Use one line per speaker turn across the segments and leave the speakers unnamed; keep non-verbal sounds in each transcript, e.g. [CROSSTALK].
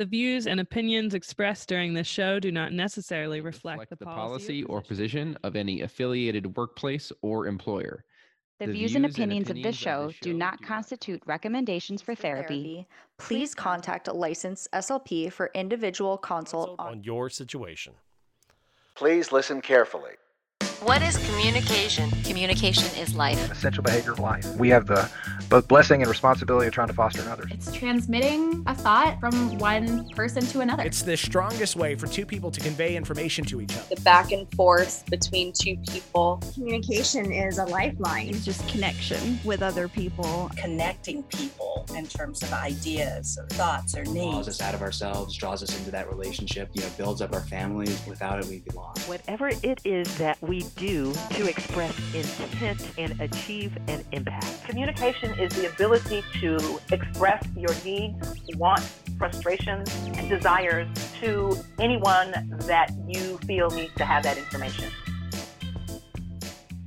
The views and opinions expressed during this show do not necessarily reflect,
reflect
the,
the
policy,
policy or position of any affiliated workplace or employer.
The,
The
views and
views and
opinions of this show
of this
do not
do not
constitute recommendations for therapy.
Please contact a licensed SLP for individual consult on
on your situation.
Please listen carefully.
What is communication?
Communication is life.
Essential behavior of life. We have the both blessing and responsibility of trying to foster in others.
It's transmitting a thought from one person to another.
It's the strongest way for two people to convey information to each other.
the back and forth between two people.
Communication is a lifeline.
It's just connection with other people.
Connecting people in terms of ideas or thoughts or needs.
Draws us out of ourselves, draws us into that relationship, you know, builds up our families. Without it, we'd be lost.
Whatever it is that we do to express intent and achieve an impact.
Communication is the ability to express your needs, wants, frustrations, and desires to anyone that you feel needs to have that information.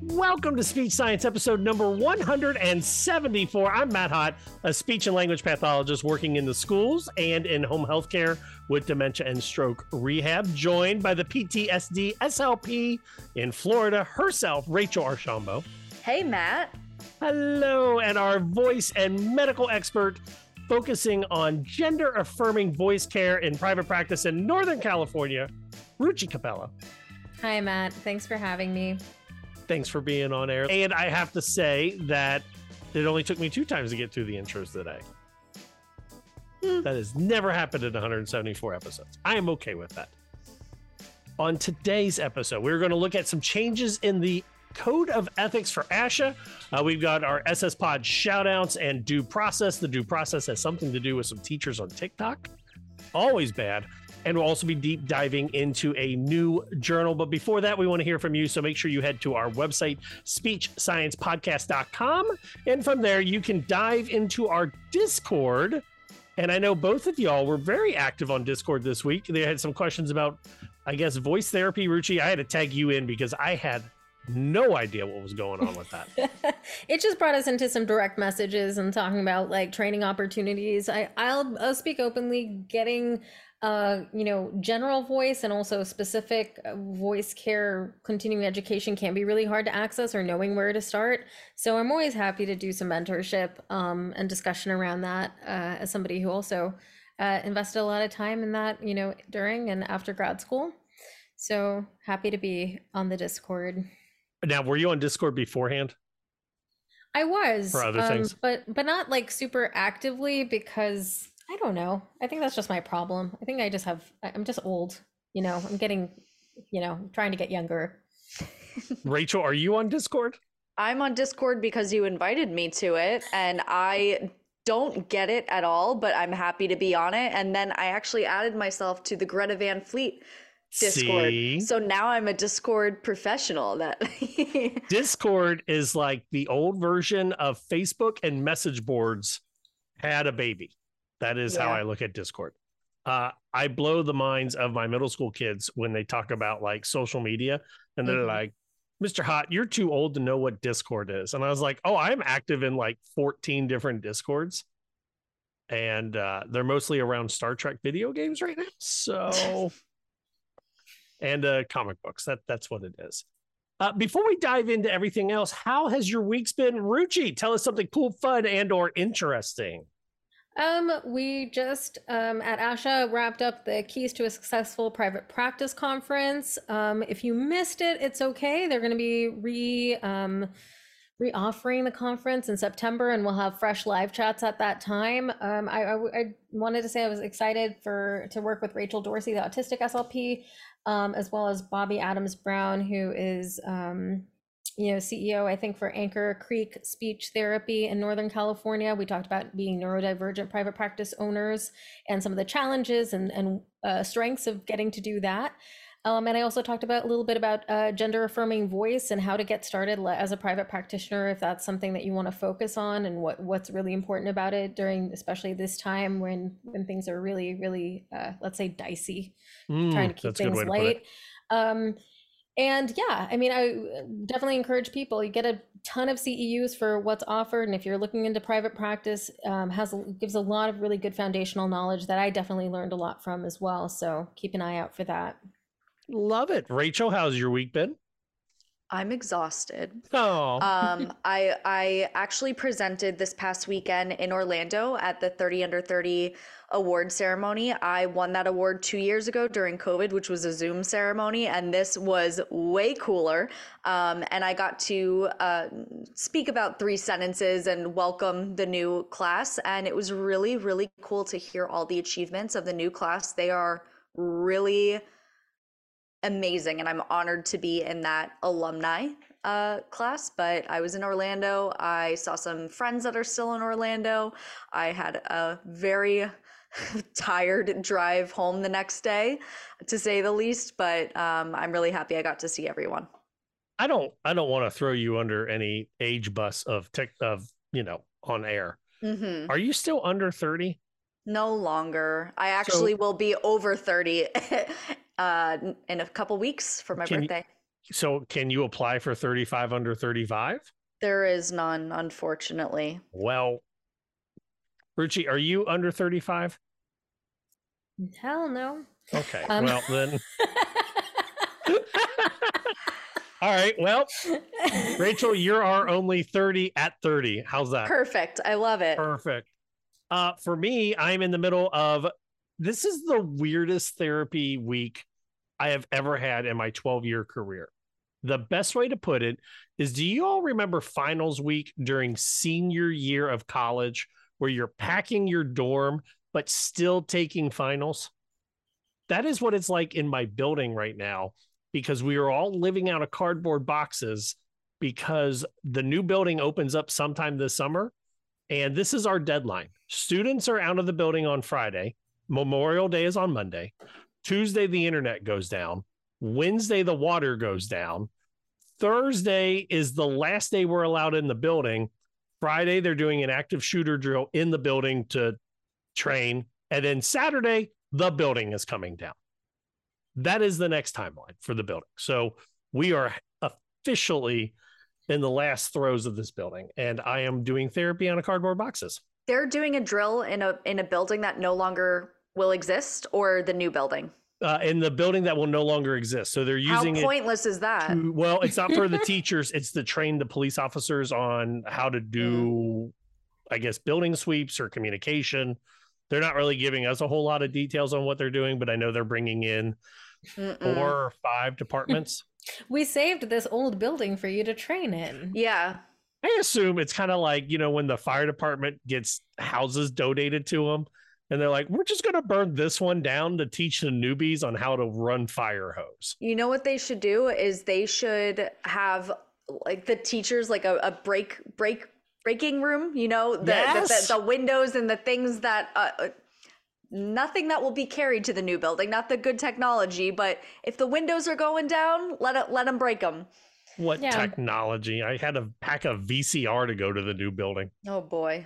Welcome to Speech Science episode number 174. I'm Matt Hott, a speech and language pathologist working in the schools and in home health care with dementia and stroke rehab, joined by the PTSD SLP in Florida herself, Rachel Archambault.
Hey, Matt.
Hello, and our voice and medical expert focusing on gender affirming voice care in private practice in Northern California, Ruchi Kapila.
Hi, Matt. Thanks for having me.
Thanks for being on air. And I have to say that it only took me two times to get through the intros today. That has never happened in 174 episodes. I am okay with that. On today's episode, we're going to look at some changes in the code of ethics for ASHA. Uh, we've got our SS Pod shoutouts and due process. The due process has something to do with some teachers on TikTok. Always bad. And we'll also be deep diving into a new journal. But before that, we want to hear from you. So make sure you head to our website, speechsciencepodcast.com. And from there, you can dive into our Discord. And I know both of y'all were very active on Discord this week. They had some questions about, I guess, voice therapy. Ruchi, I had to tag you in because I had no idea what was going on with that. [LAUGHS]
it just brought us into some direct messages and talking about like training opportunities. I I'll, I'll speak openly. Getting uh, you know, general voice and also specific uh, voice care continuing education can be really hard to access or knowing where to start. So I'm always happy to do some mentorship um, and discussion around that uh, as somebody who also uh, invested a lot of time in that, you know, during and after grad school. So happy to be on the Discord.
Now, were you on Discord beforehand?
I was,
For other
um,
things?
but but not like super actively because I don't know. I think that's just my problem. I think I just have. I- I'm just old. You know, I'm getting, you know, trying to get younger. [LAUGHS]
Rachel, are you on Discord?
I'm on Discord because you invited me to it, and I don't get it at all, but I'm happy to be on it. And then I actually added myself to the Greta Van Fleet Discord.
See?
So now I'm a Discord professional. That [LAUGHS]
Discord is like the old version of Facebook and message boards had a baby. That is how I look at Discord. Uh, I blow the minds of my middle school kids when they talk about like social media and they're
Mhm.
like, Mr. Hott, you're too old to know what Discord is. And I was like, oh, I'm active in like 14 different Discords. And uh, they're mostly around Star Trek video games right now. So, [LAUGHS] and uh, comic books. That that's what it is. Uh, before we dive into everything else, how has your week's been, Ruchi? Tell us something cool, fun, and or interesting.
Um, we just um, at ASHA wrapped up the Keys to a Successful Private Practice conference. Um, if you missed it, it's okay. They're going to be re um, re-offering the conference in September, and we'll have fresh live chats at that time. Um, I, I, I wanted to say I was excited for to work with Rachel Dorsey, the autistic SLP, um, as well as Bobby Adams Brown, who is um, you know, CEO, I think, for Anchor Creek Speech Therapy in Northern California. We talked about being neurodivergent private practice owners and some of the challenges and, and uh, strengths of getting to do that. Um, and I also talked about a little bit about uh, gender affirming voice and how to get started as a private practitioner if that's something that you want to focus on and what what's really important about it during especially this time when when things are really really uh, let's say dicey
Mm,
trying to keep
that's a good
things
way to put it.
light. Um, and yeah, I mean, I definitely encourage people. You get a ton of CEUs for what's offered, and if you're looking into private practice, um, has gives a lot of really good foundational knowledge that I definitely learned a lot from as well. So keep an eye out for that.
Love it, Rachel. How's your week been?
I'm exhausted.
Oh.
Um, [LAUGHS] I I actually presented this past weekend in Orlando at the 30 under 30 award ceremony. I won that award two years ago during COVID, which was a Zoom ceremony, and this was way cooler. Um, and I got to uh, speak about three sentences and welcome the new class, and it was really really cool to hear all the achievements of the new class. They are really amazing and i'm honored to be in that alumni uh, class but i was in orlando i saw some friends that are still in orlando i had a very [LAUGHS] tired drive home the next day to say the least but um, i'm really happy i got to see everyone
I don't I don't want to throw you under any age bus of tech of you know on air.
mm-hmm.
Are you still under 30?
no longer i actually will be over 30 [LAUGHS] uh, in a couple weeks for my
Can you-
birthday
So can you apply for 35 under 35?
there is none unfortunately
Well, Ruchi, are you under 35?
Hell no.
Okay.
Um,
well, then. [LAUGHS] All right. Well, Rachel, you're our only 30 at 30. How's that?
perfect i love it
Perfect. Uh, for me, I'm in the middle of this is the weirdest therapy week I have ever had in my 12 year career. The best way to put it is do you all remember finals week during senior year of college where you're packing your dorm but still taking finals? That is what it's like in my building right now because we are all living out of cardboard boxes because the new building opens up sometime this summer and this is our deadline. Students are out of the building on Friday. Memorial Day is on Monday. Tuesday, the internet goes down. Wednesday, the water goes down. Thursday is the last day we're allowed in the building. Friday, they're doing an active shooter drill in the building to train. And then Saturday, the building is coming down. That is the next timeline for the building. So we are officially in the last throes of this building, and I am doing therapy on a cardboard boxes.
They're doing a drill in a in a building that no longer will exist, or the new building.
Uh, in the building that will no longer exist. So they're using
How
it
pointless is that?
to- well, it's not for the [LAUGHS] teachers, it's to train the police officers on how to do, I guess, building sweeps or communication. They're not really giving us a whole lot of details on what they're doing, but I know they're bringing in
Mm-mm.
four or five departments. [LAUGHS]
We saved this old building for you to train in.
Yeah.
I assume it's kind of like, you know, when the fire department gets houses donated to them and they're like, we're just going to burn this one down to teach the newbies on how to run fire hose.
You know what they should do is they should have like the teachers like a, a break break breaking room. You know the
Yes.
the, the, the windows and the things that. Uh, uh, Nothing that will be carried to the new building, not the good technology, but if the windows are going down, let it let them break them.
What
Yeah.
technology? I had to pack a VCR to go to the new building,
Oh boy.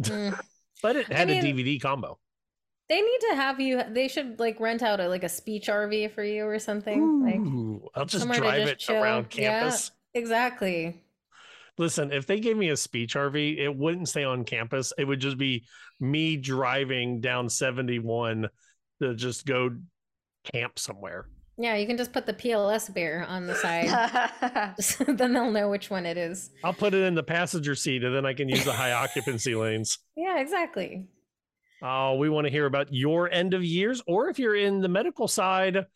Mm.
But it
I
had a DVD combo.
They need to have you. They should like rent out a like a speech RV for you or something. Like
I'll just drive
just
it
chill.
around
Yeah,
campus.
exactly.
Listen, if they gave me a speech RV, it wouldn't stay on campus. It would just be me driving down 71 to just go camp somewhere.
Yeah, you can just put the PLS bear on the side. [LAUGHS] [LAUGHS] Then they'll know which one it is.
I'll put it in the passenger seat and then I can use the high occupancy lanes. [LAUGHS]
Yeah, exactly.
Oh, we want to hear about your end of years, or if you're in the medical side,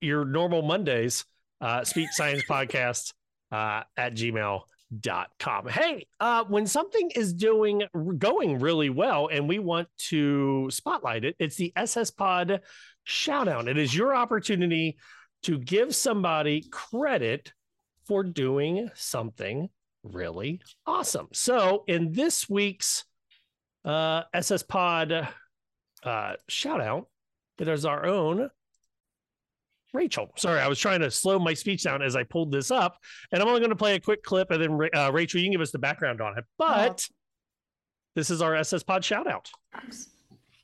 your normal Mondays, uh, speech science podcast uh, at gmail.com. Hey, uh, when something is doing going really well and we want to spotlight it, it's the SS Pod shout out. It is your opportunity to give somebody credit for doing something really awesome. So, in this week's uh, SS Pod uh, shout out, it is our own Rachel. Sorry, I was trying to slow my speech down as I pulled this up, and I'm only going to play a quick clip, and then uh, Rachel, you can give us the background on it. But this is our SS Pod shout out.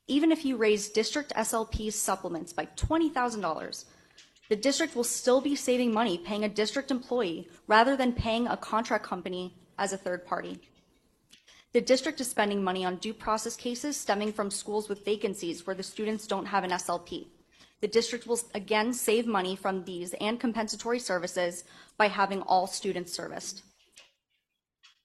Even if you raise district SLP supplements by $20,000, The district will still be saving money paying a district employee rather than paying a contract company as a third party. The district is spending money on due process cases stemming from schools with vacancies where the students don't have an SLP. The district will again save money from these and compensatory services by having all students serviced.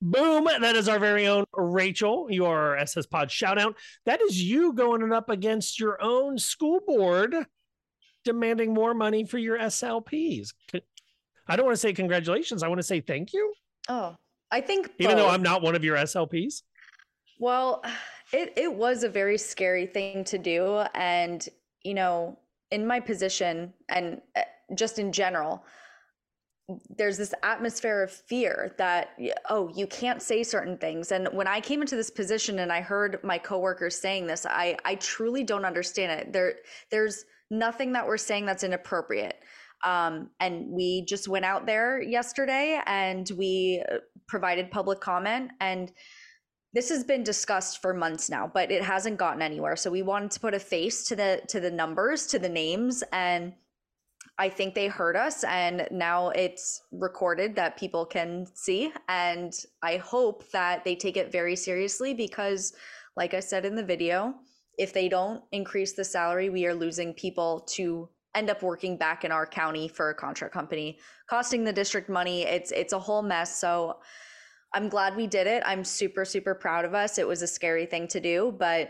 Boom. That is our very own Rachel, your SS Pod shout out. That is you going up against your own school board demanding more money for your SLPs. I don't want to say congratulations. I want to say thank you.
Oh, I think
even though. I'm not one of your SLPs.
Well, it it was a very scary thing to do and you know, in my position and uh, just in general, there's this atmosphere of fear that oh you can't say certain things. And when i came into this position and i heard my coworkers saying this i i truly don't understand it. There there's nothing that we're saying that's inappropriate. Um, and we just went out there yesterday and we uh, provided public comment. And this has been discussed for months now but it hasn't gotten anywhere. So we wanted to put a face to the to the numbers to the names. And I think they heard us, and now it's recorded that people can see. And I hope that they take it very seriously because, like I said in the video, if they don't increase the salary, we are losing people to end up working back in our county for a contract company, costing the district money. It's it's a whole mess. So I'm glad we did it. I'm super super proud of us. It was a scary thing to do, but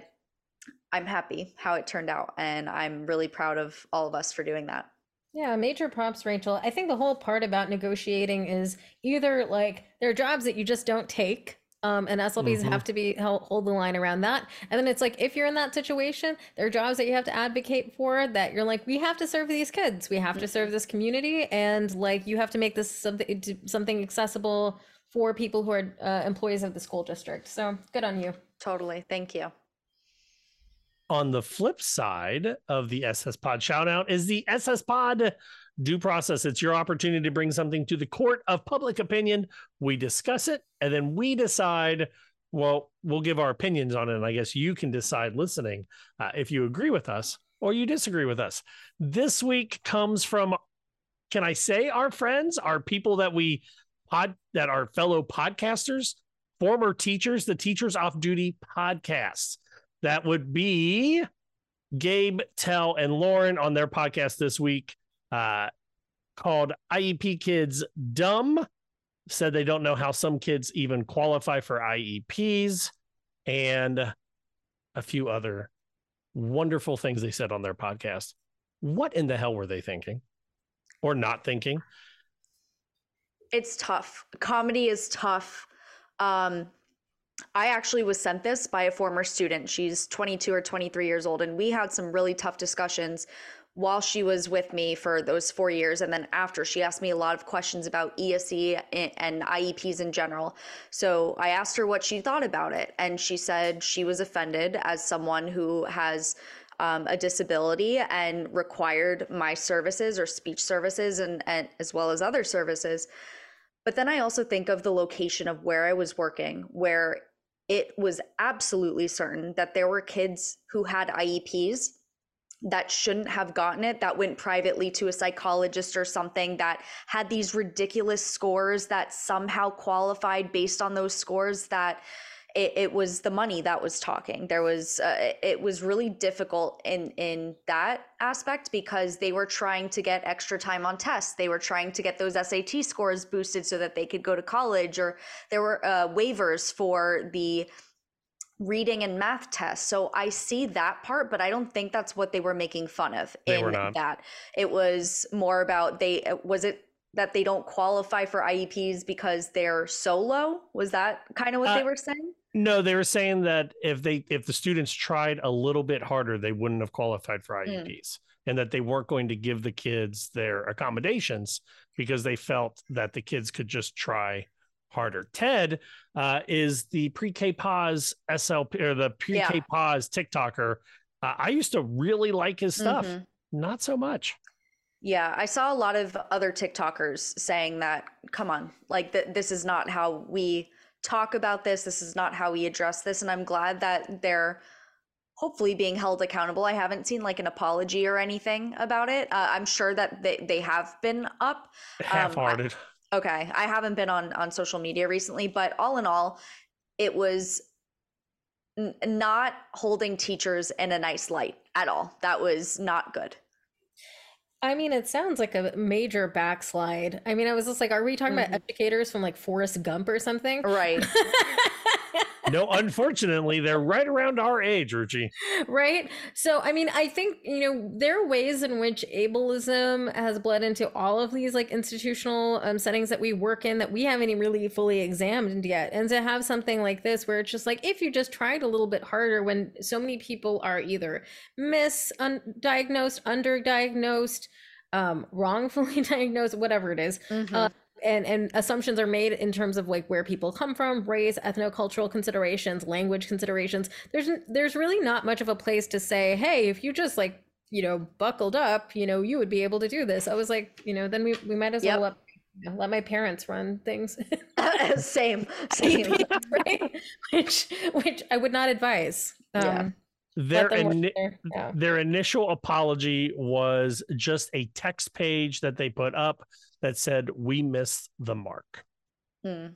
I'm happy how it turned out, and I'm really proud of all of us for doing that.
Yeah, major props, Rachel. I think the whole part about negotiating is either like there are jobs that you just don't take. Um, and SLPs
Mm-hmm.
have to be hold the line around that. And then it's like if you're in that situation, there are jobs that you have to advocate for that you're like, we have to serve these kids, we have to serve this community, and like you have to make this something something accessible for people who are uh, employees of the school district. So good on you.
Totally. Thank you.
On the flip side of the SS Pod shout out is the SS Pod due process. It's your opportunity to bring something to the court of public opinion. We discuss it and then we decide. Well, we'll give our opinions on it. And I guess you can decide listening uh, if you agree with us or you disagree with us. This week comes from, can I say our friends, our people that we pod, that are fellow podcasters, former teachers, the Teachers Off Duty podcast. That would be Gabe, Tell, and Lauren on their podcast this week uh, called IEP Kids Dumb. Said they don't know how some kids even qualify for IEPs and a few other wonderful things they said on their podcast. What in the hell were they thinking or not thinking?
It's tough. Comedy is tough. Um, I actually was sent this by a former student. She's 22 or 23 years old, and we had some really tough discussions while she was with me for those four years. And then after, she asked me a lot of questions about ESE and IEPs in general. So I asked her what she thought about it, and she said she was offended as someone who has um, a disability and required my services or speech services and, and as well as other services. But then I also think of the location of where I was working, where it was absolutely certain that there were kids who had IEPs that shouldn't have gotten it, that went privately to a psychologist or something, that had these ridiculous scores that somehow qualified based on those scores that it, it was the money that was talking. There was uh, it was really difficult in in that aspect because they were trying to get extra time on tests. They were trying to get those sat scores boosted so that they could go to college or there were uh, waivers for the reading and math tests so i see that part but i don't think that's what they were making fun of
They
in
were not.
that. It was more about they was it that they don't qualify for IEPs because they're so low? Was that kind of what they
Uh,
were saying
No, they were saying that if they if the students tried a little bit harder, they wouldn't have qualified for
Mm.
IEPs, and that they weren't going to give the kids their accommodations because they felt that the kids could just try harder. Ted uh, is the pre-K pause SLP or the pre-K
Yeah.
pause TikToker. Uh, I used to really like his stuff.
Mhm.
Not so much.
Yeah, I saw a lot of other TikTokers saying that, come on, like th- this is not how we talk about this. This is not how we address this. And I'm glad that they're hopefully being held accountable. I haven't seen like an apology or anything about it. Uh, I'm sure that they, they have been up. Um,
Half-hearted.
okay, I haven't been on on social media recently, but all in all, it was n- not holding teachers in a nice light at all. That was not good.
I mean, it sounds like a major backslide. I mean, I was just like, are we talking about mm-hmm. educators from like Forrest Gump or something?
Right. [LAUGHS]
no, unfortunately, they're right around our age, Ruchi.
right? So, I mean, I think, you know, there are ways in which ableism has bled into all of these like institutional um, settings that we work in that we haven't even really fully examined yet. And to have something like this where it's just like, if you just tried a little bit harder when so many people are either misdiagnosed, underdiagnosed, um, wrongfully [LAUGHS] diagnosed, whatever it is, uh, and and assumptions are made in terms of like where people come from race ethnocultural considerations language considerations. There's there's really not much of a place to say hey if you just like you know buckled up you know you would be able to do this. I was like you know then we, we might as well let, you know, let my parents run things. [LAUGHS] [LAUGHS]
Same. Same [LAUGHS]
right? Which which i would not advise. Um
Yeah.
Their,
them work
ini-
there, yeah.
their initial apology was just a text page that they put up that said, We missed the mark.
Hmm.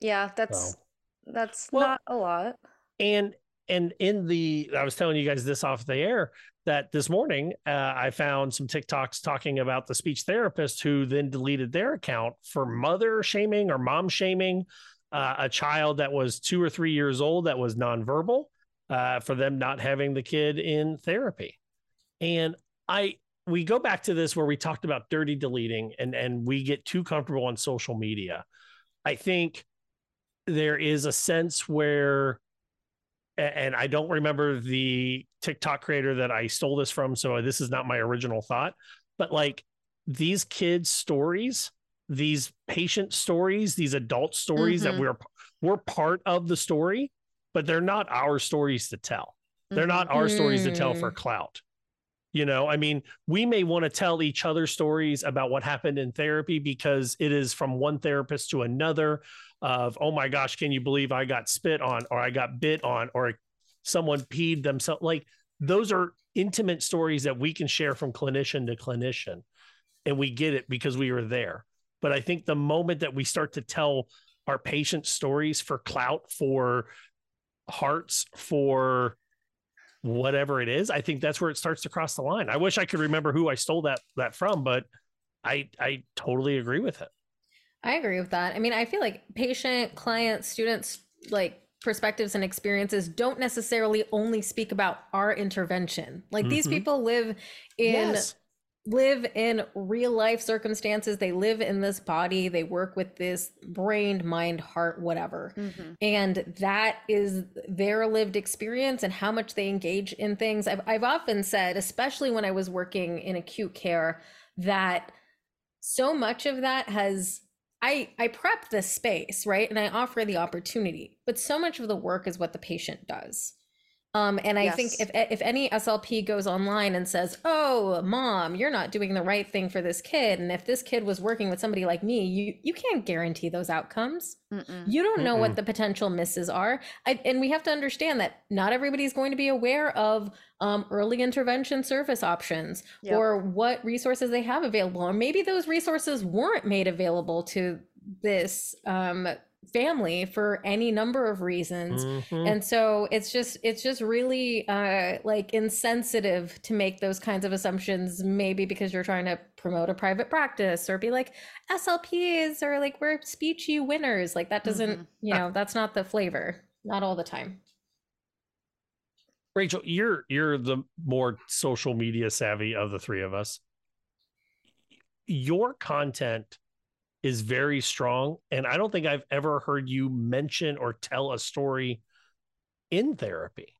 Yeah, that's
So-
that's
Well-
not a lot.
and and in the i was telling you guys this off the air that this morning uh, i found some tiktoks talking about the speech therapist who then deleted their account for mother shaming or mom shaming uh, a child that was two or three years old that was nonverbal uh, for them not having the kid in therapy and i we go back to this where we talked about dirty deleting and and we get too comfortable on social media i think there is a sense where and I don't remember the TikTok creator that I stole this from, so this is not my original thought. But like these kids' stories, these patient stories, these adult stories
Mhm.
that we're we're part of the story, but they're not our stories to tell. They're not our stories to tell for
Mm.
clout. You know, I mean, we may want to tell each other stories about what happened in therapy because it is from one therapist to another of, oh my gosh, can you believe I got spit on or I got bit on or someone peed themselves? Like those are intimate stories that we can share from clinician to clinician. And we get it because we were there. But I think the moment that we start to tell our patient stories for clout, for hearts, for whatever it is, I think that's where it starts to cross the line. I wish I could remember who I stole that that from, but I I totally agree with it.
I agree with that. I mean, I feel like patient, client, students, like perspectives and experiences don't necessarily only speak about our intervention. Like these
Mhm.
people live in
Yes.
Live in real life circumstances. They live in this body. They work with this brain, mind, heart, whatever. Mm-hmm. And that is their lived experience and how much they engage in things. I've, I've often said, especially when I was working in acute care, that so much of that has I I prep the space, right? And I offer the opportunity, but so much of the work is what the patient does. Um, and I think if if any SLP goes online and says, "Oh, mom, you're not doing the right thing for this kid," and if this kid was working with somebody like me, you you can't guarantee those outcomes. You don't know
Mm-mm.
what the potential misses are, I, and we have to understand that not everybody's going to be aware of um, early intervention service options
Yep.
or what resources they have available, or maybe those resources weren't made available to this um, family for any number of reasons
Mhm.
and so it's just it's just really uh like insensitive to make those kinds of assumptions maybe because you're trying to promote a private practice or be like slps or like we're speechy winners like that doesn't you know that's not the flavor not all the time
Rachel, you're you're the more social media savvy of the three of us. Your content is very strong, and I don't think I've ever heard you mention or tell a story in therapy.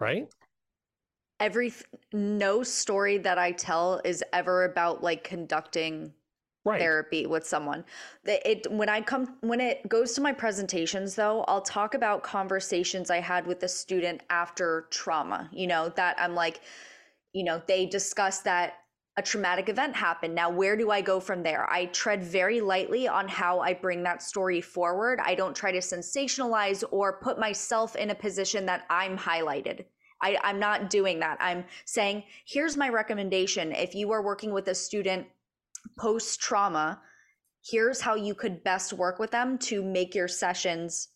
Right?
Every no story that I tell is ever about like conducting
Right.
therapy with someone. The- It when I come when it goes to my presentations though, I'll talk about conversations I had with a student after trauma. You know that I'm like, you know, they discuss that a traumatic event happened. Now, where do I go from there? I tread very lightly on how I bring that story forward. I don't try to sensationalize or put myself in a position that I'm highlighted. I, I'm not doing that. I'm saying, here's my recommendation. If you are working with a student post trauma, here's how you could best work with them to make your sessions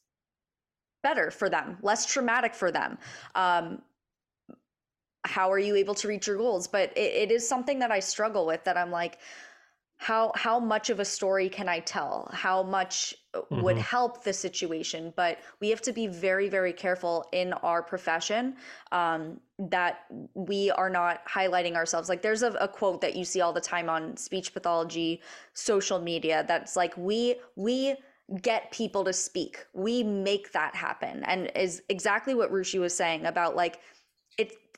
better for them, less traumatic for them. Um, how are you able to reach your goals? But it, it is something that I struggle with that I'm like, how how much of a story can I tell? How much would
Mhm.
help the situation? But we have to be very very careful in our profession um, that we are not highlighting ourselves. Like there's a, a quote that you see all the time on speech pathology social media that's like we we get people to speak. We make that happen, and is exactly what Ruchi was saying about like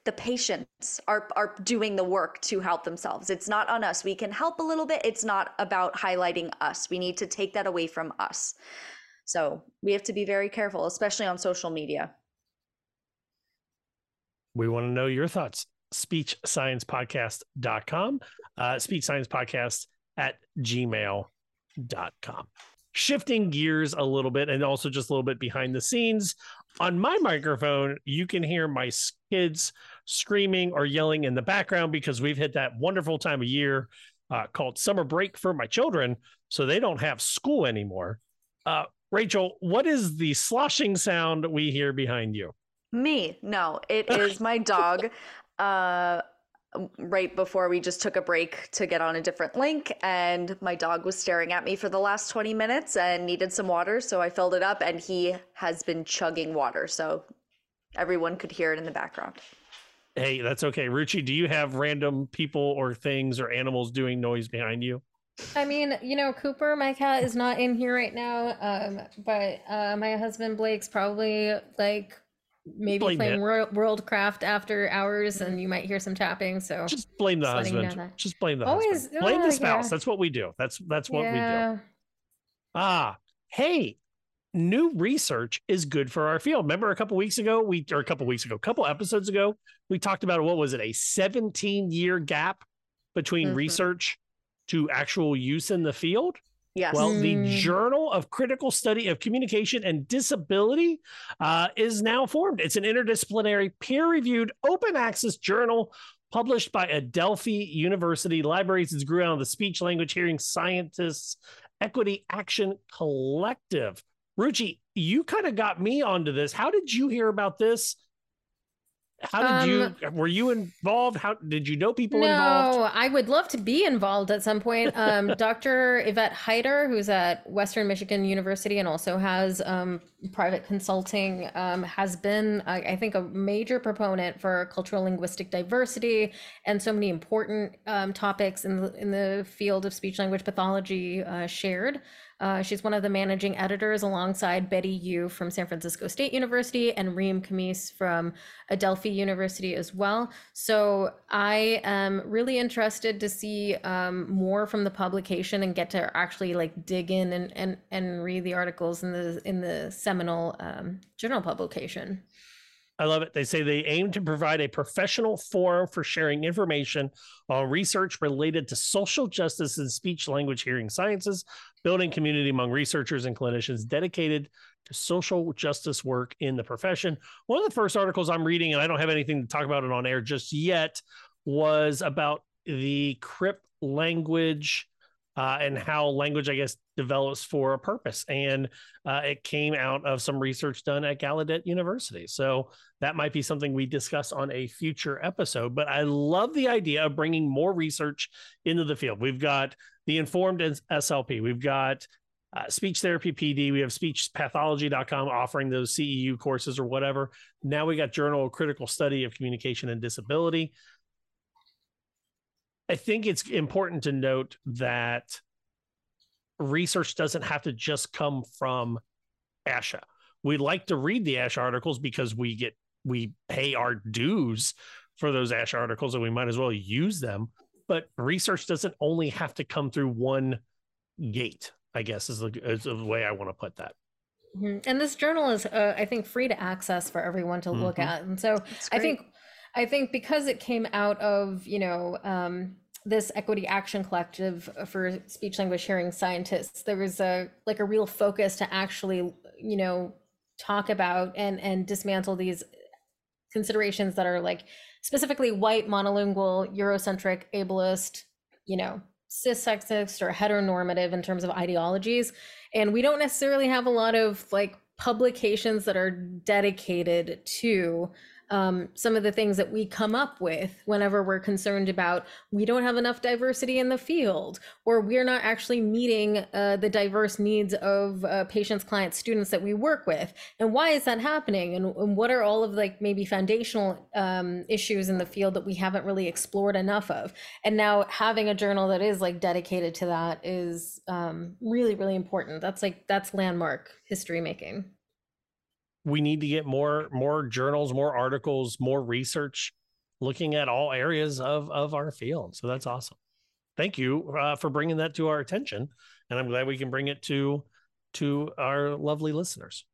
the patients are are doing the work to help themselves. It's not on us. We can help a little bit. It's not about highlighting us. We need to take that away from us. So we have to be very careful, especially on social media.
We want to know your thoughts. SpeechSciencePodcast.com, uh, Speech Science Podcast at gmail.com. Shifting gears a little bit and also just a little bit behind the scenes. On my microphone, you can hear my kids screaming or yelling in the background because we've hit that wonderful time of year uh, called summer break for my children. So they don't have school anymore. Uh, Rachel, what is the sloshing sound we hear behind you?
Me, no, it [LAUGHS] is my dog. Uh, right before we just took a break to get on a different link, and my dog was staring at me for the last 20 minutes and needed some water, so I filled it up, and he has been chugging water, so everyone could hear it in the background.
Hey, that's okay. Ruchi, do you have random people or things or animals doing noise behind you?
I mean, you know, Cooper, my cat, is not in here right now. Um, but uh, my husband Blake's probably like maybe
Blame
playing. Wor- Worldcraft after hours, and you might hear some tapping. So
Just blame the
Just letting you know
husband. Just blame the
Always-
husband. Blame
oh,
the spouse.
yeah.
That's what we do. That's that's what we do. Ah, hey, new research is good for our field. Remember a couple weeks ago, we or a couple weeks ago, a couple episodes ago, we talked about what was it, a 17 year gap between
Mhm.
research to actual use in the field?
Yes.
Well, the
Mm.
Journal of Critical Study of Communication and Disability uh, is now formed. It's an interdisciplinary, peer reviewed, open access journal published by Adelphi University Libraries. It's grew out of the Speech Language Hearing Scientists Equity Action Collective. Ruchi, you kind of got me onto this. How did you hear about this? How did
Um,
you were you involved? How did you know people
no,
involved?
I would love to be involved at some point. [LAUGHS] Um, Dr. Yvette Hyter, who's at Western Michigan University and also has um, private consulting, um, has been, I, I think, a major proponent for cultural linguistic diversity and so many important um, topics in the, in the field of speech language pathology uh, shared. Uh, she's one of the managing editors alongside Betty Yu from San Francisco State University and Reem Khamis from Adelphi University as well. So I am really interested to see um, more from the publication and get to actually like dig in and, and, and read the articles in the in the seminal um, journal publication.
I love it. They say they aim to provide a professional forum for sharing information on research related to social justice and speech language hearing sciences, building community among researchers and clinicians dedicated to social justice work in the profession. One of the first articles I'm reading, and I don't have anything to talk about it on air just yet, was about the Crip language uh, and how language, I guess, develops for a purpose. And uh, it came out of some research done at Gallaudet University. So that might be something we discuss on a future episode. But I love the idea of bringing more research into the field. We've got the Informed SLP, we've got uh, speech therapy PD, we have speechpathology.com offering those CEU courses or whatever. Now we got Journal of Critical Study of Communication and Disability. I think it's important to note that research doesn't have to just come from ASHA. We like to read the ASHA articles because we get we pay our dues for those ASHA articles and we might as well use them. But research doesn't only have to come through one gate, I guess is the, is the way I want to put that.
Mhm. And this journal is, uh, I think, free to access for everyone to look
Mhm.
at. And so I think, I think because it came out of you know um, this equity action collective for speech language hearing scientists, there was a like a real focus to actually you know talk about and and dismantle these considerations that are like specifically white, monolingual, Eurocentric, ableist, you know, cis sexist or heteronormative in terms of ideologies. And we don't necessarily have a lot of like publications that are dedicated to um, some of the things that we come up with whenever we're concerned about we don't have enough diversity in the field or we're not actually meeting uh, the diverse needs of uh, patients clients students that we work with. And why is that happening? And, and what are all of like maybe foundational um, issues in the field that we haven't really explored enough of? And now having a journal that is like dedicated to that is um, really really important. That's like that's landmark history making
we need to get more more journals, more articles, more research looking at all areas of of our field. So that's awesome. Thank you uh, for bringing that to our attention, and I'm glad we can bring it to to our lovely listeners.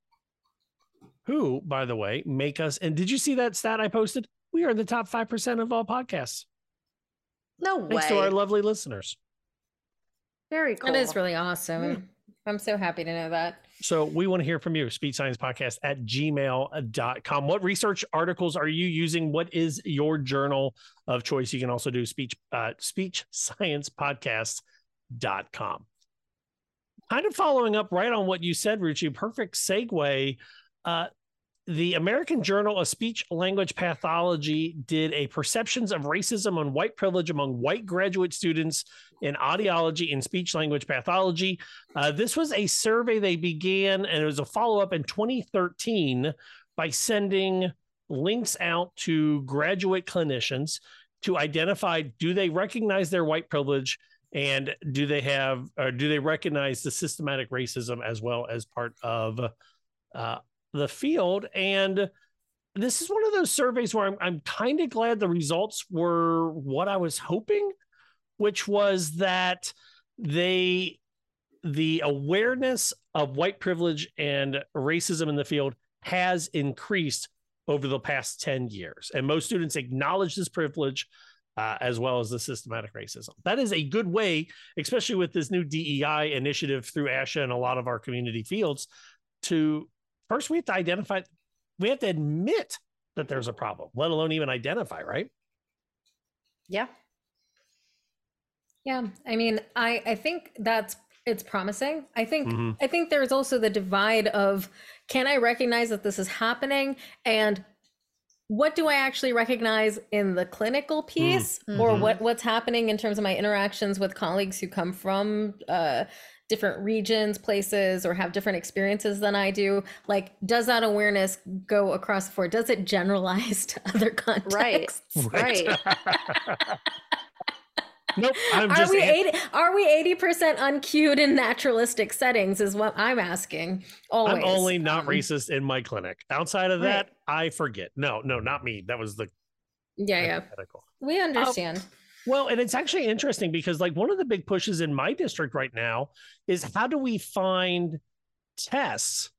Who, by the way, make us. And did you see that stat I posted? We are in the top five percent of all podcasts.
No way.
Thanks to our lovely listeners.
Very cool.
That is really awesome. I'm so happy to know that.
So we want to hear from you. Speech Science Podcast at gmail.com. What research articles are you using? What is your journal of choice? You can also do speech uh, speech science podcast.com. Kind of following up right on what you said, Ruchi, perfect segue. Uh, the American Journal of Speech Language Pathology did a perceptions of racism and white privilege among white graduate students in audiology and speech language pathology. Uh, this was a survey they began, and it was a follow up in 2013 by sending links out to graduate clinicians to identify do they recognize their white privilege and do they have or do they recognize the systematic racism as well as part of uh, the field and this is one of those surveys where I'm, I'm kind of glad the results were what I was hoping, which was that they the awareness of white privilege and racism in the field has increased over the past 10 years. And most students acknowledge this privilege uh, as well as the systematic racism. That is a good way, especially with this new DEI initiative through ASHA and a lot of our community fields, to first we have to identify we have to admit that there's a problem let alone even identify right?
Yeah.
Yeah i mean i i think that's it's promising. I think
Mm-hmm.
i think there's also the divide of can i recognize that this is happening? And what do i actually recognize in the clinical piece or
Mhm.
what what's happening in terms of my interactions with colleagues who come from uh different regions places or have different experiences than i do like does that awareness go across the board? Does it generalize [LAUGHS] to other contexts?
Right. Right. [LAUGHS]
nope i'm
are
just
we
an-
80 are we 80% uncued in naturalistic settings is what i'm asking always.
i'm only not
Um,
racist in my clinic. Outside of
Right.
that i forget. No no not me. That was the
yeah yeah. we understand
Well, and it's actually interesting because like one of the big pushes in my district right now is how do we find tests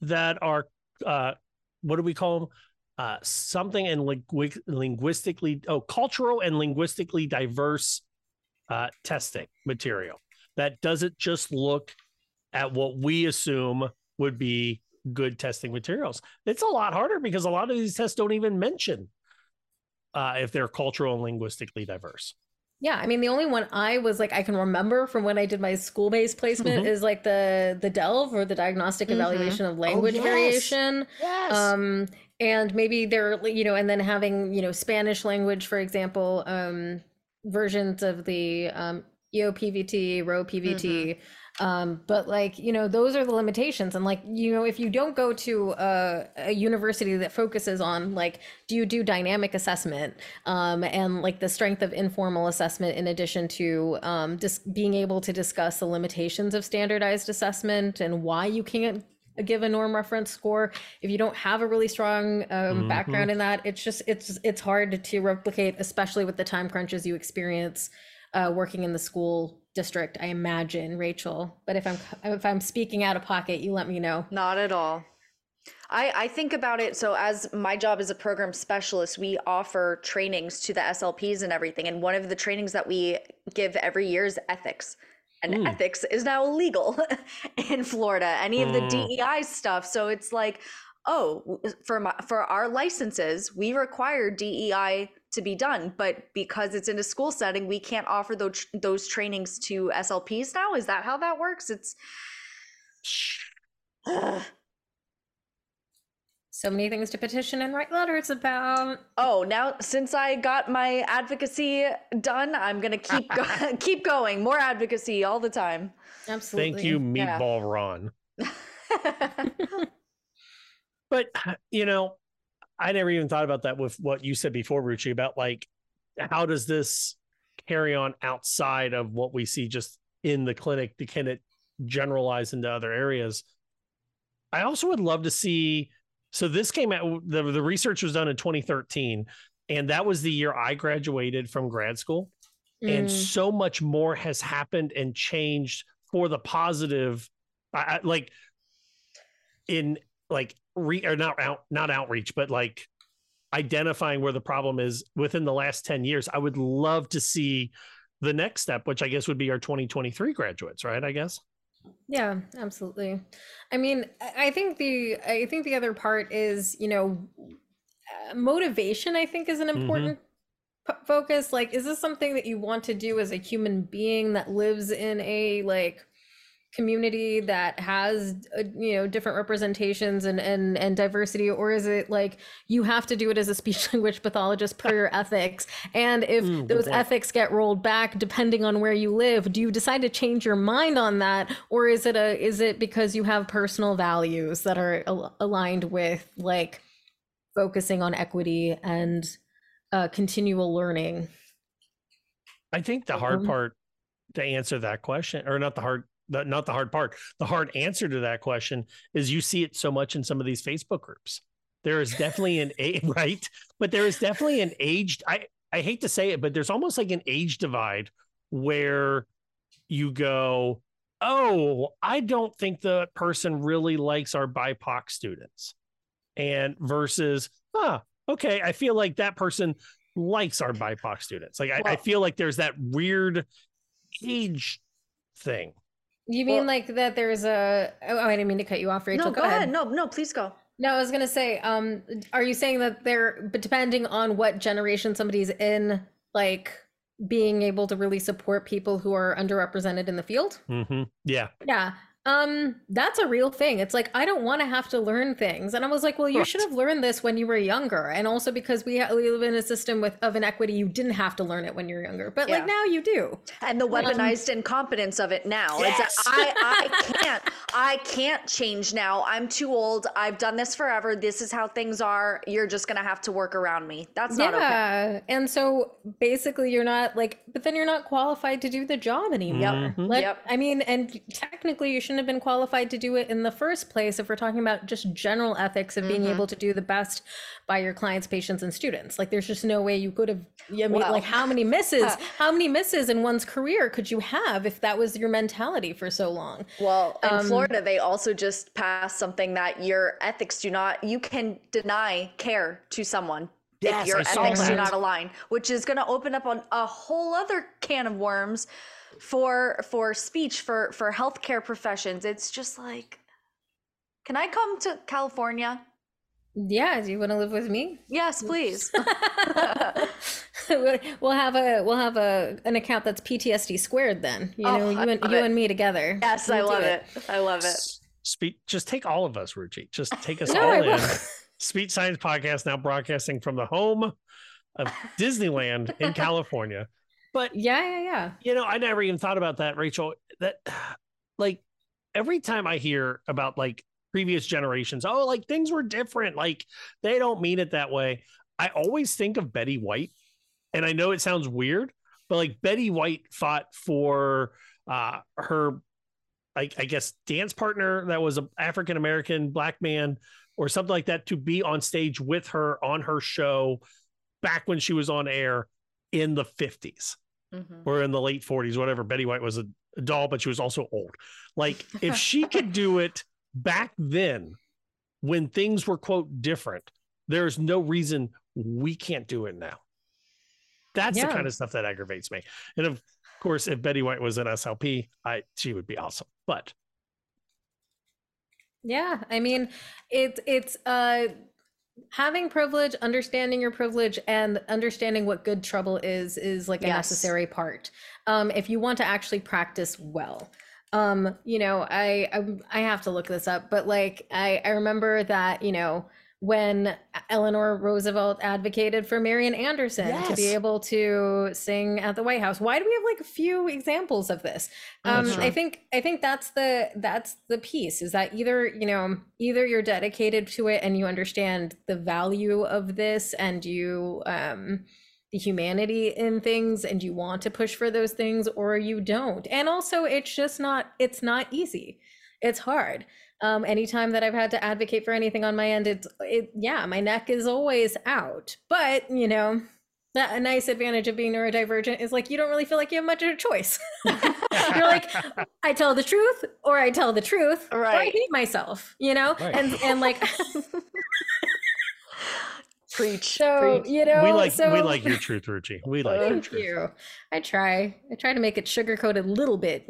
that are uh what do we call them? Uh something and lingu- linguistically oh cultural and linguistically diverse uh testing material that doesn't just look at what we assume would be good testing materials. It's a lot harder because a lot of these tests don't even mention uh, if they're cultural and linguistically diverse.
Yeah, I mean the only one I was like I can remember from when I did my school-based placement
Mhm.
is like the the DELV or the diagnostic
Mhm.
evaluation of language
yes.
variation.
Yes.
Um and maybe they're you know and then having, you know, Spanish language for example, um versions of the um EOPVT, ROWPVT. Um, but like, you know, those are the limitations. And like, you know, if you don't go to a, a university that focuses on like, do you do dynamic assessment um, and like the strength of informal assessment in addition to um, just being able to discuss the limitations of standardized assessment and why you can't give a norm reference score if you don't have a really strong um,
Mhm.
background in that it's just it's it's hard to replicate especially with the time crunches you experience uh, working in the school district i imagine rachel but if i'm if i'm speaking out of pocket you let me know
Not at all. I, I think about it. So, as my job as a program specialist, we offer trainings to the SLPs and everything. And one of the trainings that we give every year is ethics. And
Mm.
ethics is now illegal [LAUGHS] in Florida, any of the
Mm.
DEI stuff. So, it's like, oh, for my, for our licenses, we require DEI to be done, but because it's in a school setting, we can't offer those those trainings to SLPs now. Is that how that works? It's Ugh. [SIGHS]
So many things to petition and write letters about.
Oh, now since I got my advocacy done, I'm gonna keep go- [LAUGHS] [LAUGHS] keep going. More advocacy all the time.
Absolutely.
Thank you,
Yeah.
Meatball Ron. [LAUGHS] But you know, I never even thought about that with what you said before, Ruchi, about like how does this carry on outside of what we see just in the clinic? Can it generalize into other areas? I also would love to see. So this came out. The the research was done in 2013, and that was the year I graduated from grad school. And
Mm.
so much more has happened and changed for the positive. I, I like in like re or not out not outreach, but like identifying where the problem is within the last 10 years. I would love to see the next step, which I guess would be our 2023 graduates, right? I guess.
Yeah, absolutely. I mean, I think the I think the other part is, you know, motivation I think is an mm-hmm. important p- focus. Like is this something that you want to do as a human being that lives in a like community that has uh, you know different representations and and and diversity or is it like you have to do it as a [LAUGHS] speech language pathologist per your ethics and if
Mm,
those
point.
ethics get rolled back depending on where you live do you decide to change your mind on that or is it a is it because you have personal values that are al- aligned with like focusing on equity and uh continual learning
I think the hard
Mhm.
part to answer that question, or not the hard, the, not the hard part, the hard answer to that question is you see it so much in some of these Facebook groups. There is definitely an a [LAUGHS] right, but there is definitely an age. I I hate to say it, but there's almost like an age divide where you go, oh, I don't think the person really likes our BIPOC students, and versus, ah, okay, I feel like that person likes our BIPOC students. Like I, I feel like there's that weird age thing.
You mean like that there's a oh i didn't mean to cut you off rachel
no, go ahead. No, no, please go.
No, I was gonna say, um, are you saying that they're, but depending on what generation somebody's in, like being able to really support people who are underrepresented in the field?
Mm-hmm. Yeah.
Yeah. Um, that's a real thing. It's like I don't want to have to learn things, and I was like, well, you
Right.
should have learned this when you were younger, and also because we, ha- we live in a system with of inequity, you didn't have to learn it when you're younger, but
Yeah.
like now you do.
and the weaponized incompetence of it now.
Yes.
I I [LAUGHS] can't I can't change now. I'm too old. I've done this forever. This is how things are. You're just gonna have to work around me. That's not okay.
yeah and so basically you're not like but then you're not qualified to do the job anymore
Mhm.
Let-
Yep.
i mean and technically you shouldn't have been qualified to do it in the first place if we're talking about just general ethics of being
Mhm.
able to do the best by your clients patients and students like there's just no way you could have i mean
Well.
like how many misses how many misses in one's career could you have if that was your mentality for so long
Well, in
Um,
Florida, they also just passed something that your ethics do not, you can deny care to someone
Yes,
if your
I
ethics do not align, which is going to open up on a whole other can of worms for for speech for for healthcare professions. It's just like, can I come to California?
yeah do you want to live with me
Yes, please. [LAUGHS]
we'll have a we'll have a an account that's PTSD squared then. You
Oh,
know, you
I
and you
it.
and me together.
yes, I
We'll do
love it. I love it.
Speak. Just take all of us, Ruchi. Just take us [LAUGHS]
No,
all in. [LAUGHS] Speech Science Podcast now broadcasting from the home of Disneyland in California. But
Yeah, yeah, yeah.
you know, I never even thought about that, Rachel. That [SIGHS] like every time I hear about like previous generations, oh, like things were different, like they don't mean it that way. I always think of Betty White. And I know it sounds weird, but like Betty White fought for uh her like I guess dance partner that was an African American black man or something like that to be on stage with her on her show back when she was on air in the 50s
Mhm.
or in the late 40s, whatever. Betty White was a, a doll, but she was also old. Like, if she [LAUGHS] could do it back then when things were, quote, different, there's no reason we can't do it now. That's
Yeah.
the kind of stuff that aggravates me. And of course, if Betty White was an SLP, I she would be awesome. But
Yeah, I mean, it's it's uh having privilege, understanding your privilege and understanding what good trouble is is like a
Yes.
necessary part. Um if you want to actually practice well. Um you know, I I, I have to look this up, but like I I remember that, you know, when Eleanor Roosevelt advocated for Marian Anderson to be able to sing at the White House. Why do we have like a few examples of this? Um, I think I think that's the that's the piece is that either you know either you're dedicated to it and you understand the value of this and you um the humanity in things and you want to push for those things or you don't. And also it's just not it's not easy. It's hard um anytime that i've had to advocate for anything on my end it's it yeah my neck is always out but you know that a nice advantage of being neurodivergent is like you don't really feel like you have much of a choice [LAUGHS] you're like i tell the truth or i tell the truth or i hate myself you know
Right.
and and like [LAUGHS]
Preach.
so
preach.
you know
we like
so
we like your truth, Ruchi. We like your
Thank
truth.
you. I try. I try to make it sugar coated a little bit.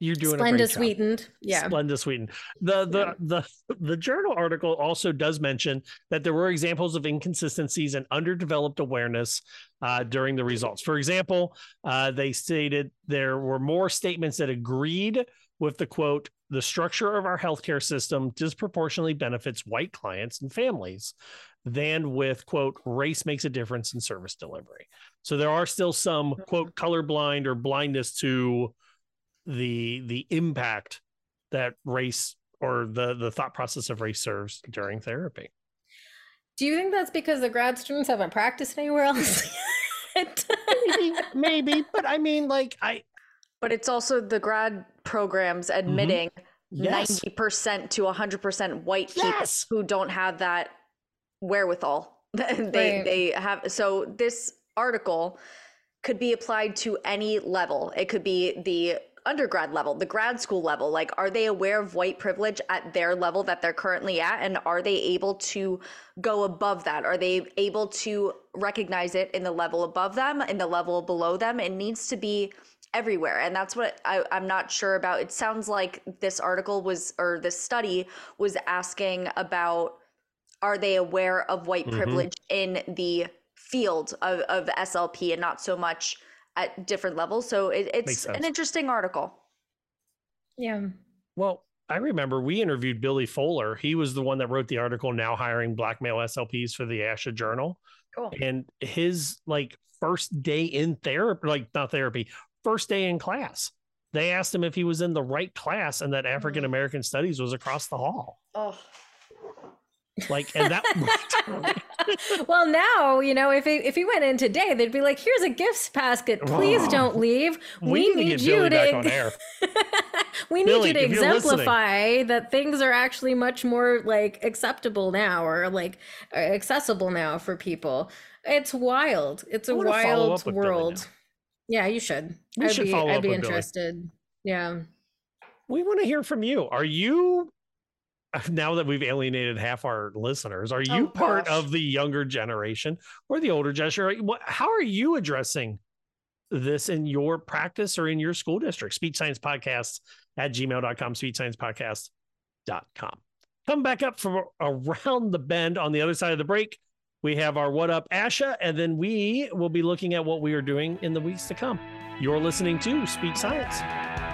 You're doing a
Splenda
great job.
sweetened. Yeah.
Splenda sweetened. The the the the journal article also does mention that there were examples of inconsistencies and underdeveloped awareness uh, during the results. For example, uh, they stated there were more statements that agreed with the quote, the structure of our healthcare system disproportionately benefits white clients and families than with quote, race makes a difference in service delivery. So there are still some quote colorblind or blindness to the the impact that race or the the thought process of race serves during therapy.
Do you think that's because the grad students haven't practiced anywhere else? [LAUGHS] yet?
maybe, maybe, but I mean, like I
But it's also the grad programs admitting
Mm-hmm. Yes.
ninety percent to hundred percent white people
Yes.
who don't have that wherewithal. [LAUGHS] they
Right.
they have so this article could be applied to any level. It could be the undergrad level, the grad school level. Like, are they aware of white privilege at their level that they're currently at? And are they able to go above that? Are they able to recognize it in the level above them, in the level below them? It needs to be everywhere. And that's what I, I'm not sure about. It sounds like this article was, or this study was asking about are they aware of white
Mhm.
privilege in the field of, of SLP and not so much at different levels? So it, it's an interesting article.
yeah.
well, I remember we interviewed Billy Fuller. He was the one that wrote the article now hiring black male SLPs for the ASHA journal.
Cool.
And his like first day in therapy, like not therapy, first day in class. They asked him if he was in the right class and that mm-hmm. African American studies was across the hall.
Oh.
Like, and that [LAUGHS]
well, now you know if it, if he went in today, they'd be like, "Here's a gifts basket. Please
Oh.
don't leave.
we,
We,
need
need you to
back on air. [LAUGHS]
we need
Billy,
you to
listening.
exemplify that things are actually much more like acceptable now or like uh, accessible now for people. It's wild. It's a wild
up with Billy now.
world. Yeah, you should.
We
I'd
should
be,
follow
I'd
up
be
with Billy.
interested. Yeah.
We want to hear from you. Are you [LAUGHS] now that we've alienated half our listeners? Are you
Oh,
part
gosh.
of the younger generation or the older generation? How are you addressing this in your practice or in your school district? Speech Science Podcast at gmail.com, speechsciencepodcast.com. Come back up from around the bend on the other side of the break. We have our What Up Asha, and then we will be looking at what we are doing in the weeks to come. You're listening to Speech Science.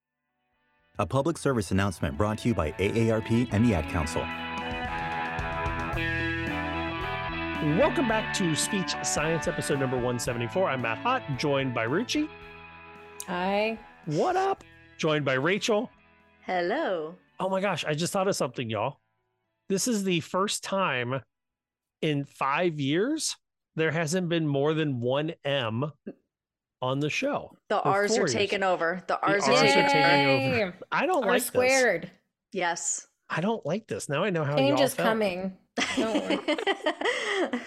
A public service announcement brought to you by AARP and the Ad Council.
Welcome back to Speech Science episode number 174. I'm Matt Hott, joined by Ruchi.
Hi.
What up? Joined by Rachel.
Hello.
Oh my gosh, I just thought of something, y'all. This is the first time in five years there hasn't been more than one M on the show.
The R's are
years.
taken over. The R's,
R's
are
are
taken
taking
over.
over. I don't
R
like
squared.
Yes.
I don't like this. Now I know how
Change
y'all
is
felt.
coming. [LAUGHS]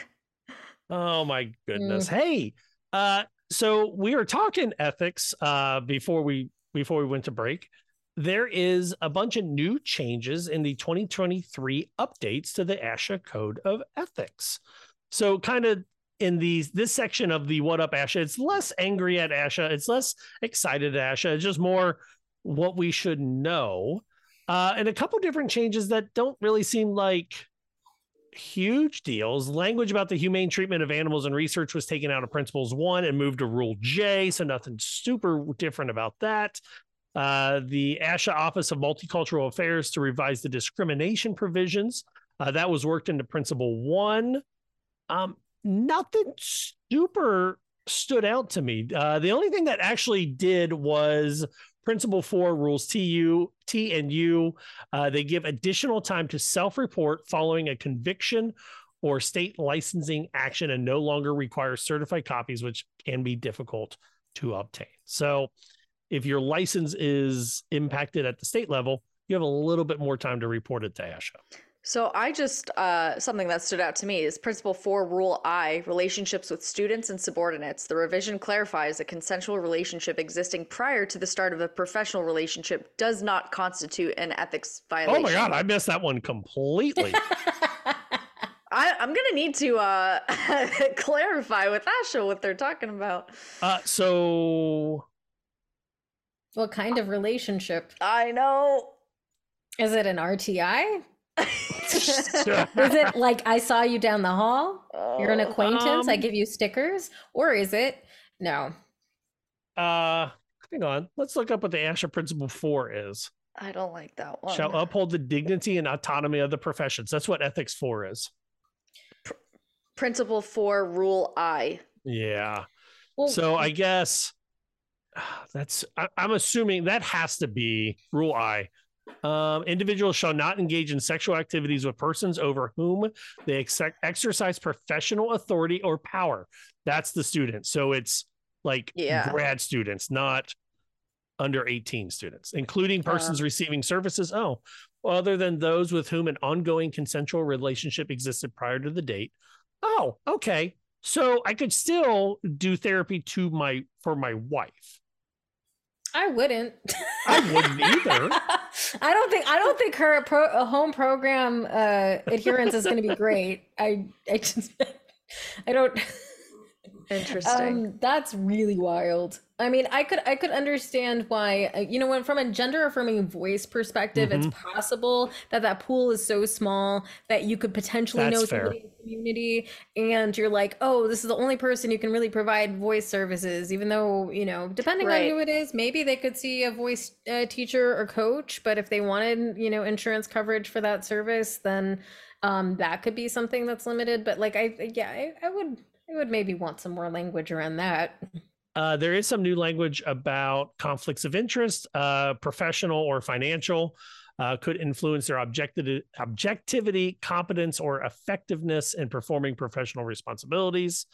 Oh my goodness.
Mm.
Hey, uh, so we were talking ethics uh before we before we went to break. There is a bunch of new changes in the 2023 updates to the ASHA Code of Ethics. So kind of in these this section of the what up ASHA, it's less angry at ASHA, it's less excited at ASHA, it's just more what we should know. Uh, and a couple different changes that don't really seem like huge deals. Language about the humane treatment of animals in research was taken out of Principles 1 and moved to Rule J, so nothing super different about that. Uh, the ASHA Office of Multicultural Affairs to revise the discrimination provisions. Uh, that was worked into Principle 1. Um, nothing super stood out to me. Uh, the only thing that actually did was Principle 4 rules TU, T and U. Uh, they give additional time to self report following a conviction or state licensing action and no longer require certified copies, which can be difficult to obtain. So, if your license is impacted at the state level, you have a little bit more time to report it to ASHA.
So I just uh, something that stood out to me is Principle Four, Rule I: relationships with students and subordinates. The revision clarifies a consensual relationship existing prior to the start of a professional relationship does not constitute an ethics violation.
Oh my God, I missed that one completely. [LAUGHS]
I, I'm gonna need to uh, [LAUGHS] clarify with Asha what they're talking about.
uh, so,
What kind of relationship?
I know.
Is it an RTI? [LAUGHS] [LAUGHS] Is it like I saw you down the hall? You're an
Oh,
acquaintance. I
um,
give you stickers, or is it no?
uh, hang on. Let's look up what the ASHA Principle 4 is.
I don't like that one.
Shall uphold the dignity and autonomy of the professions. That's what Ethics 4 is.
Principle Four, Rule I.
Yeah.
Well,
so I guess [SIGHS] that's I, I'm assuming that has to be rule I. Um, individuals shall not engage in sexual activities with persons over whom they ex- exercise professional authority or power. That's the student. So it's like
Yeah.
grad students, not under 18 students, including persons receiving services. Oh, other than those with whom an ongoing consensual relationship existed prior to the date. Oh, okay. So I could still do therapy to my for my wife.
I wouldn't.
I wouldn't either. [LAUGHS]
I don't think I don't think her pro, home program uh, adherence is going to be great. I I just I don't. [LAUGHS]
Interesting.
Um, that's really wild. I mean, I could I could understand why uh, you know when from a gender affirming voice perspective,
Mhm.
it's possible that that pool is so small that you could potentially know
That's fair.
somebody in the community, and you're like, oh, this is the only person you can really provide voice services. Even though you know, depending
Right.
on who it is, maybe they could see a voice uh, teacher or coach. But if they wanted you know insurance coverage for that service, then um, that could be something that's limited. But like I yeah, I, I would I would maybe want some more language around that.
Uh, there is some new language about conflicts of interest, uh, professional or financial, uh, could influence their objecti- objectivity, competence, or effectiveness in performing professional responsibilities.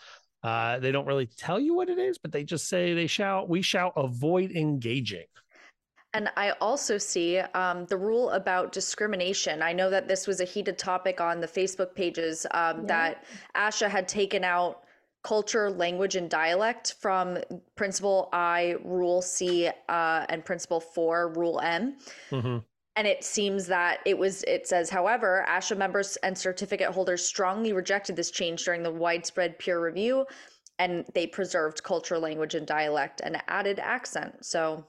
Uh, they don't really tell you what it is, but they just say they shall. We shall avoid engaging.
And I also see um, the rule about discrimination. I know that this was a heated topic on the Facebook pages um, that ASHA had taken out culture, language, and dialect from Principle I, Rule C, uh, and Principle 4, Rule M. And it seems that it was, it says, however, ASHA members and certificate holders strongly rejected this change during the widespread peer review, and they preserved culture, language, and dialect and added accent. So,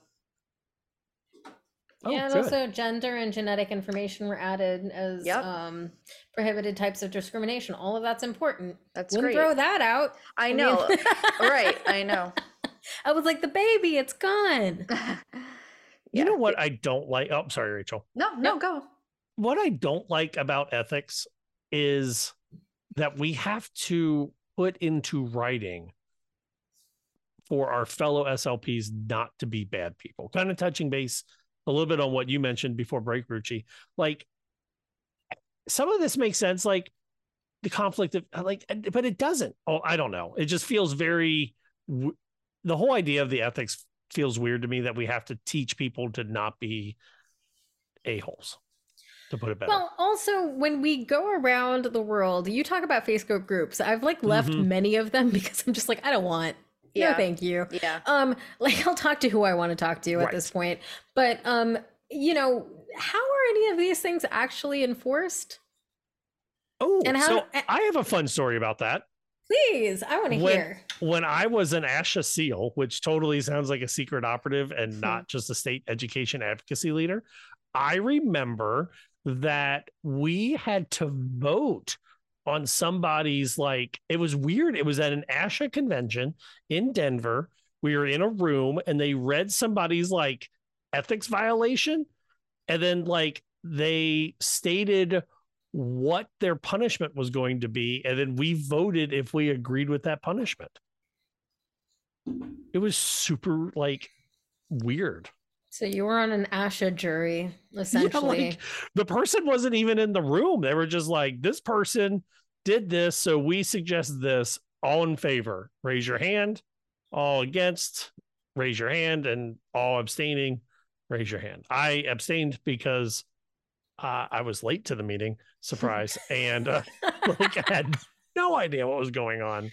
Oh,
yeah, and
good.
also gender and genetic information were added as
Yep.
um, prohibited types of discrimination. All of that's important.
That's
Wouldn't
great.
throw that out.
I
mean-
know. [LAUGHS] right. I know. [LAUGHS]
I was like, the baby, it's gone. [LAUGHS]
You know what I don't like? Oh, I'm sorry, Rachel.
No, no, go.
What I don't like about ethics is that we have to put into writing for our fellow SLPs not to be bad people. Kind of touching base a little bit on what you mentioned before break, Ruchi. Like some of this makes sense, like the conflict of like, but it doesn't. Oh, I don't know. It just feels very. The whole idea of the ethics feels weird to me that we have to teach people to not be a holes to put it better.
Well, also when we go around the world, you talk about Facebook groups. I've like left
Mm-hmm.
many of them [LAUGHS] because I'm just like, I don't want.
Yeah.
No, thank you.
Yeah.
Um, [LAUGHS] like I'll talk to who I want to talk to at this point. But um, you know, how are any of these things actually enforced?
Oh,
And how-
so I have a fun story about that.
Please, I want to hear.
when I was an ASHA SEAL, which totally sounds like a secret operative and
Hmm.
not just a state education advocacy leader, I remember that we had to vote on somebody's like it was weird. It was at an ASHA convention in Denver. We were in a room and they read somebody's like ethics violation and then like they stated what their punishment was going to be and then we voted if we agreed with that punishment it was super like weird
So you were on an ASHA jury, essentially. [LAUGHS]
yeah, like, the person wasn't even in the room. They were just like this person did this so we suggest this. All in favor. Raise your hand. All against. Raise your hand and all abstaining. Raise your hand. I abstained because uh, i was late to the meeting. Surprise. [LAUGHS] And uh, [LAUGHS] like i had no idea what was going on.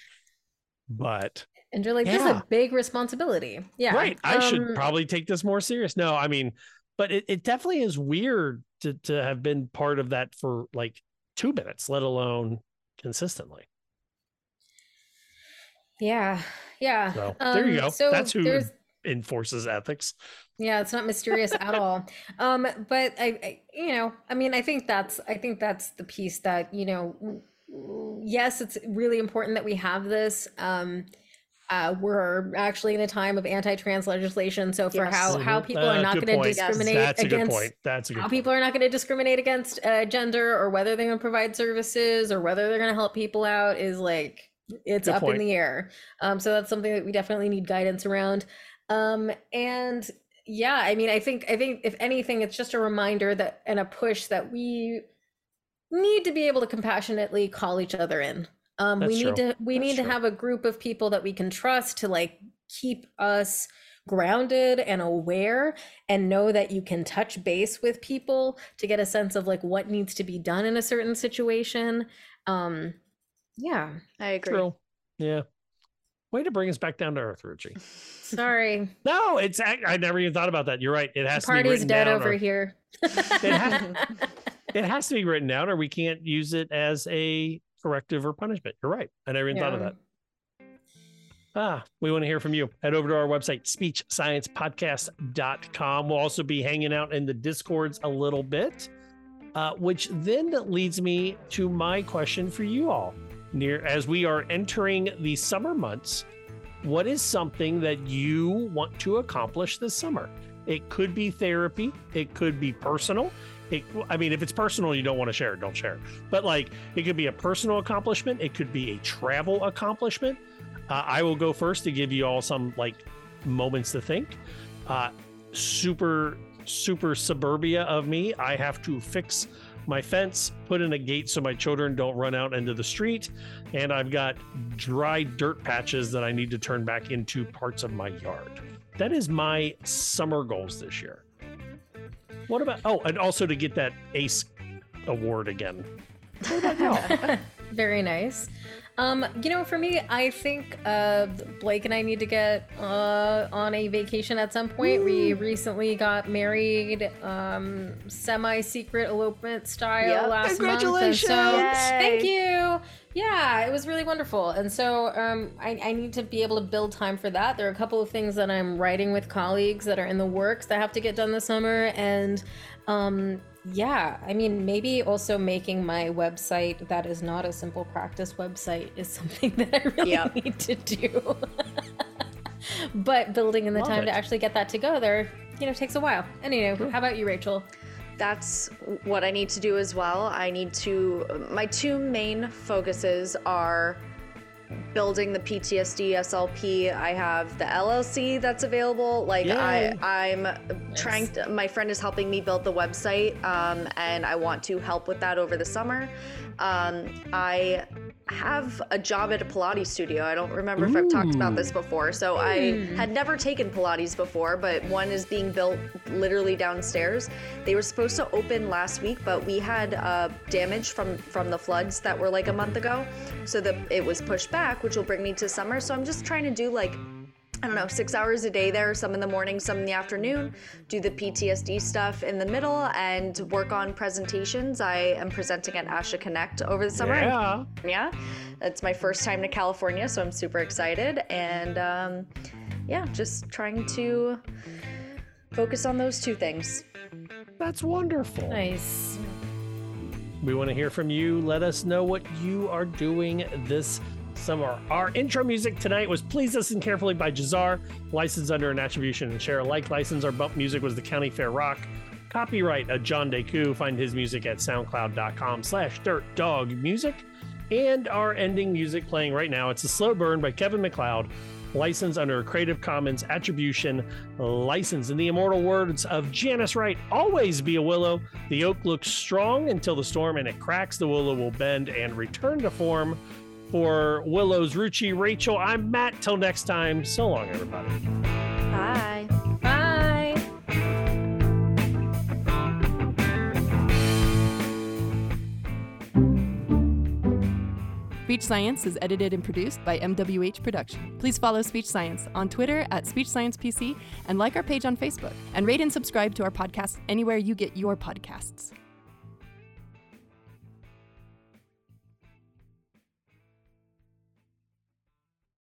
But
and you're like, this is a big responsibility. Yeah.
right i should
um,
probably take this more serious no i mean but it, it definitely is weird to to have been part of that for like two minutes let alone consistently
Yeah. Yeah.
so there you
Um,
go
So
that's who
there's
enforces ethics
Yeah, it's not mysterious at all. Um, but I, I, you know, I mean, I think that's, I think that's the piece that, you know, yes, it's really important that we have this. Um, uh, we're actually in a time of anti-trans legislation, so for
Yes.
how how people
Uh,
are not going to discriminate
That's a good
against
point. That's a good
how
point.
people are not going to discriminate against uh, gender or whether they're going to provide services or whether they're going to help people out is like it's
Good
up
point.
in the air. Um, so that's something that we definitely need guidance around. Um, and yeah, I mean, I think I think if anything, it's just a reminder that and a push that we need to be able to compassionately call each other in. Um, we need
true.
to we
That's
need to have a group of people that we can trust to like keep us grounded and aware and know that you can touch base with people to get a sense of like what needs to be done in a certain situation. Um, yeah.
I agree.
True. Yeah. Way to bring us back down to earth, Ruchi. [LAUGHS]
Sorry.
No, it's ac- I never even thought about that. You're right. It has
The
to be
party's
written
dead
down
over
or-
here.
It has, [LAUGHS] [LAUGHS] it has to be written down, or we can't use it as a corrective or punishment. You're right. I never even thought of that. Ah, we want to hear from you. Head over to our website, speechsciencepodcast.com. We'll also be hanging out in the discords a little bit, uh, which then leads me to my question for you all. Near as we are entering the summer months, what is something that you want to accomplish this summer? It could be therapy, it could be personal. It, I mean, if it's personal, you don't want to share it, don't share it. But like, it could be a personal accomplishment, it could be a travel accomplishment. Uh, I will go first to give you all some like moments to think. Uh, super, super suburbia of me. I have to fix my fence, put in a gate so my children don't run out into the street, and I've got dry dirt patches that I need to turn back into parts of my yard. That is my summer goals this year. What about oh, and also to get that ACE award again. What [LAUGHS] about?
Very nice. Um, you know, for me, I think uh, Blake and I need to get uh, on a vacation at some point. We recently got married, um, semi-secret elopement style
Yep.
last
Congratulations!
month. And so,
Yay.
thank you. Yeah, it was really wonderful. And so um, I, I need to be able to build time for that. There are a couple of things that I'm writing with colleagues that are in the works that have to get done this summer. And um, yeah, I mean, maybe also making my website that is not a simple practice website is [LAUGHS] something that I really
Yep.
need to do. [LAUGHS] but building in the
Love
time
it.
to actually get that together, you know takes a while. Anyway, how about you, Rachel?
That's what I need to do as well. I need to. My two main focuses are building the PTSD SLP. I have the LLC that's available. Like I, I'm trying. To, my friend is helping me build the website, um, and I want to help with that over the summer. Um, I have a job at a Pilates studio. I don't remember if I've talked about this before. So I
Hmm.
had never taken Pilates before, but one is being built literally downstairs. They were supposed to open last week, but we had uh, damage from from the floods that were like a month ago, so that it was pushed back, which will bring me to summer. So I'm just trying to do like I don't know, six hours a day there, some in the morning, some in the afternoon, do the PTSD stuff in the middle, and work on presentations. I am presenting at Asha Connect over the summer.
Yeah.
Yeah. It's my first time to California, so I'm super excited. And um, yeah, just trying to focus on those two things.
That's wonderful.
Nice.
We want to hear from you. Let us know what you are doing this summer. Our intro music tonight was Please Listen Carefully by Jahzzar, licensed under an attribution and share alike license. Our bump music was the County Fair Rock. Copyright of John Deku. Find his music at soundcloud.com slash dirt dog music. And our ending music playing right now, it's a slow burn by Kevin MacLeod, licensed under a Creative Commons attribution license. In the immortal words of Janice Wright, always be a willow. The oak looks strong until the storm and it cracks. The willow will bend and return to form. For Willow's Ruchi, Rachel, I'm Matt. Till next time, so long, everybody.
Bye.
Bye.
Speech Science is edited and produced by MWH Production. Please follow Speech Science on Twitter at Speech Science PC and like our page on Facebook. And rate and subscribe to our podcast anywhere you get your podcasts.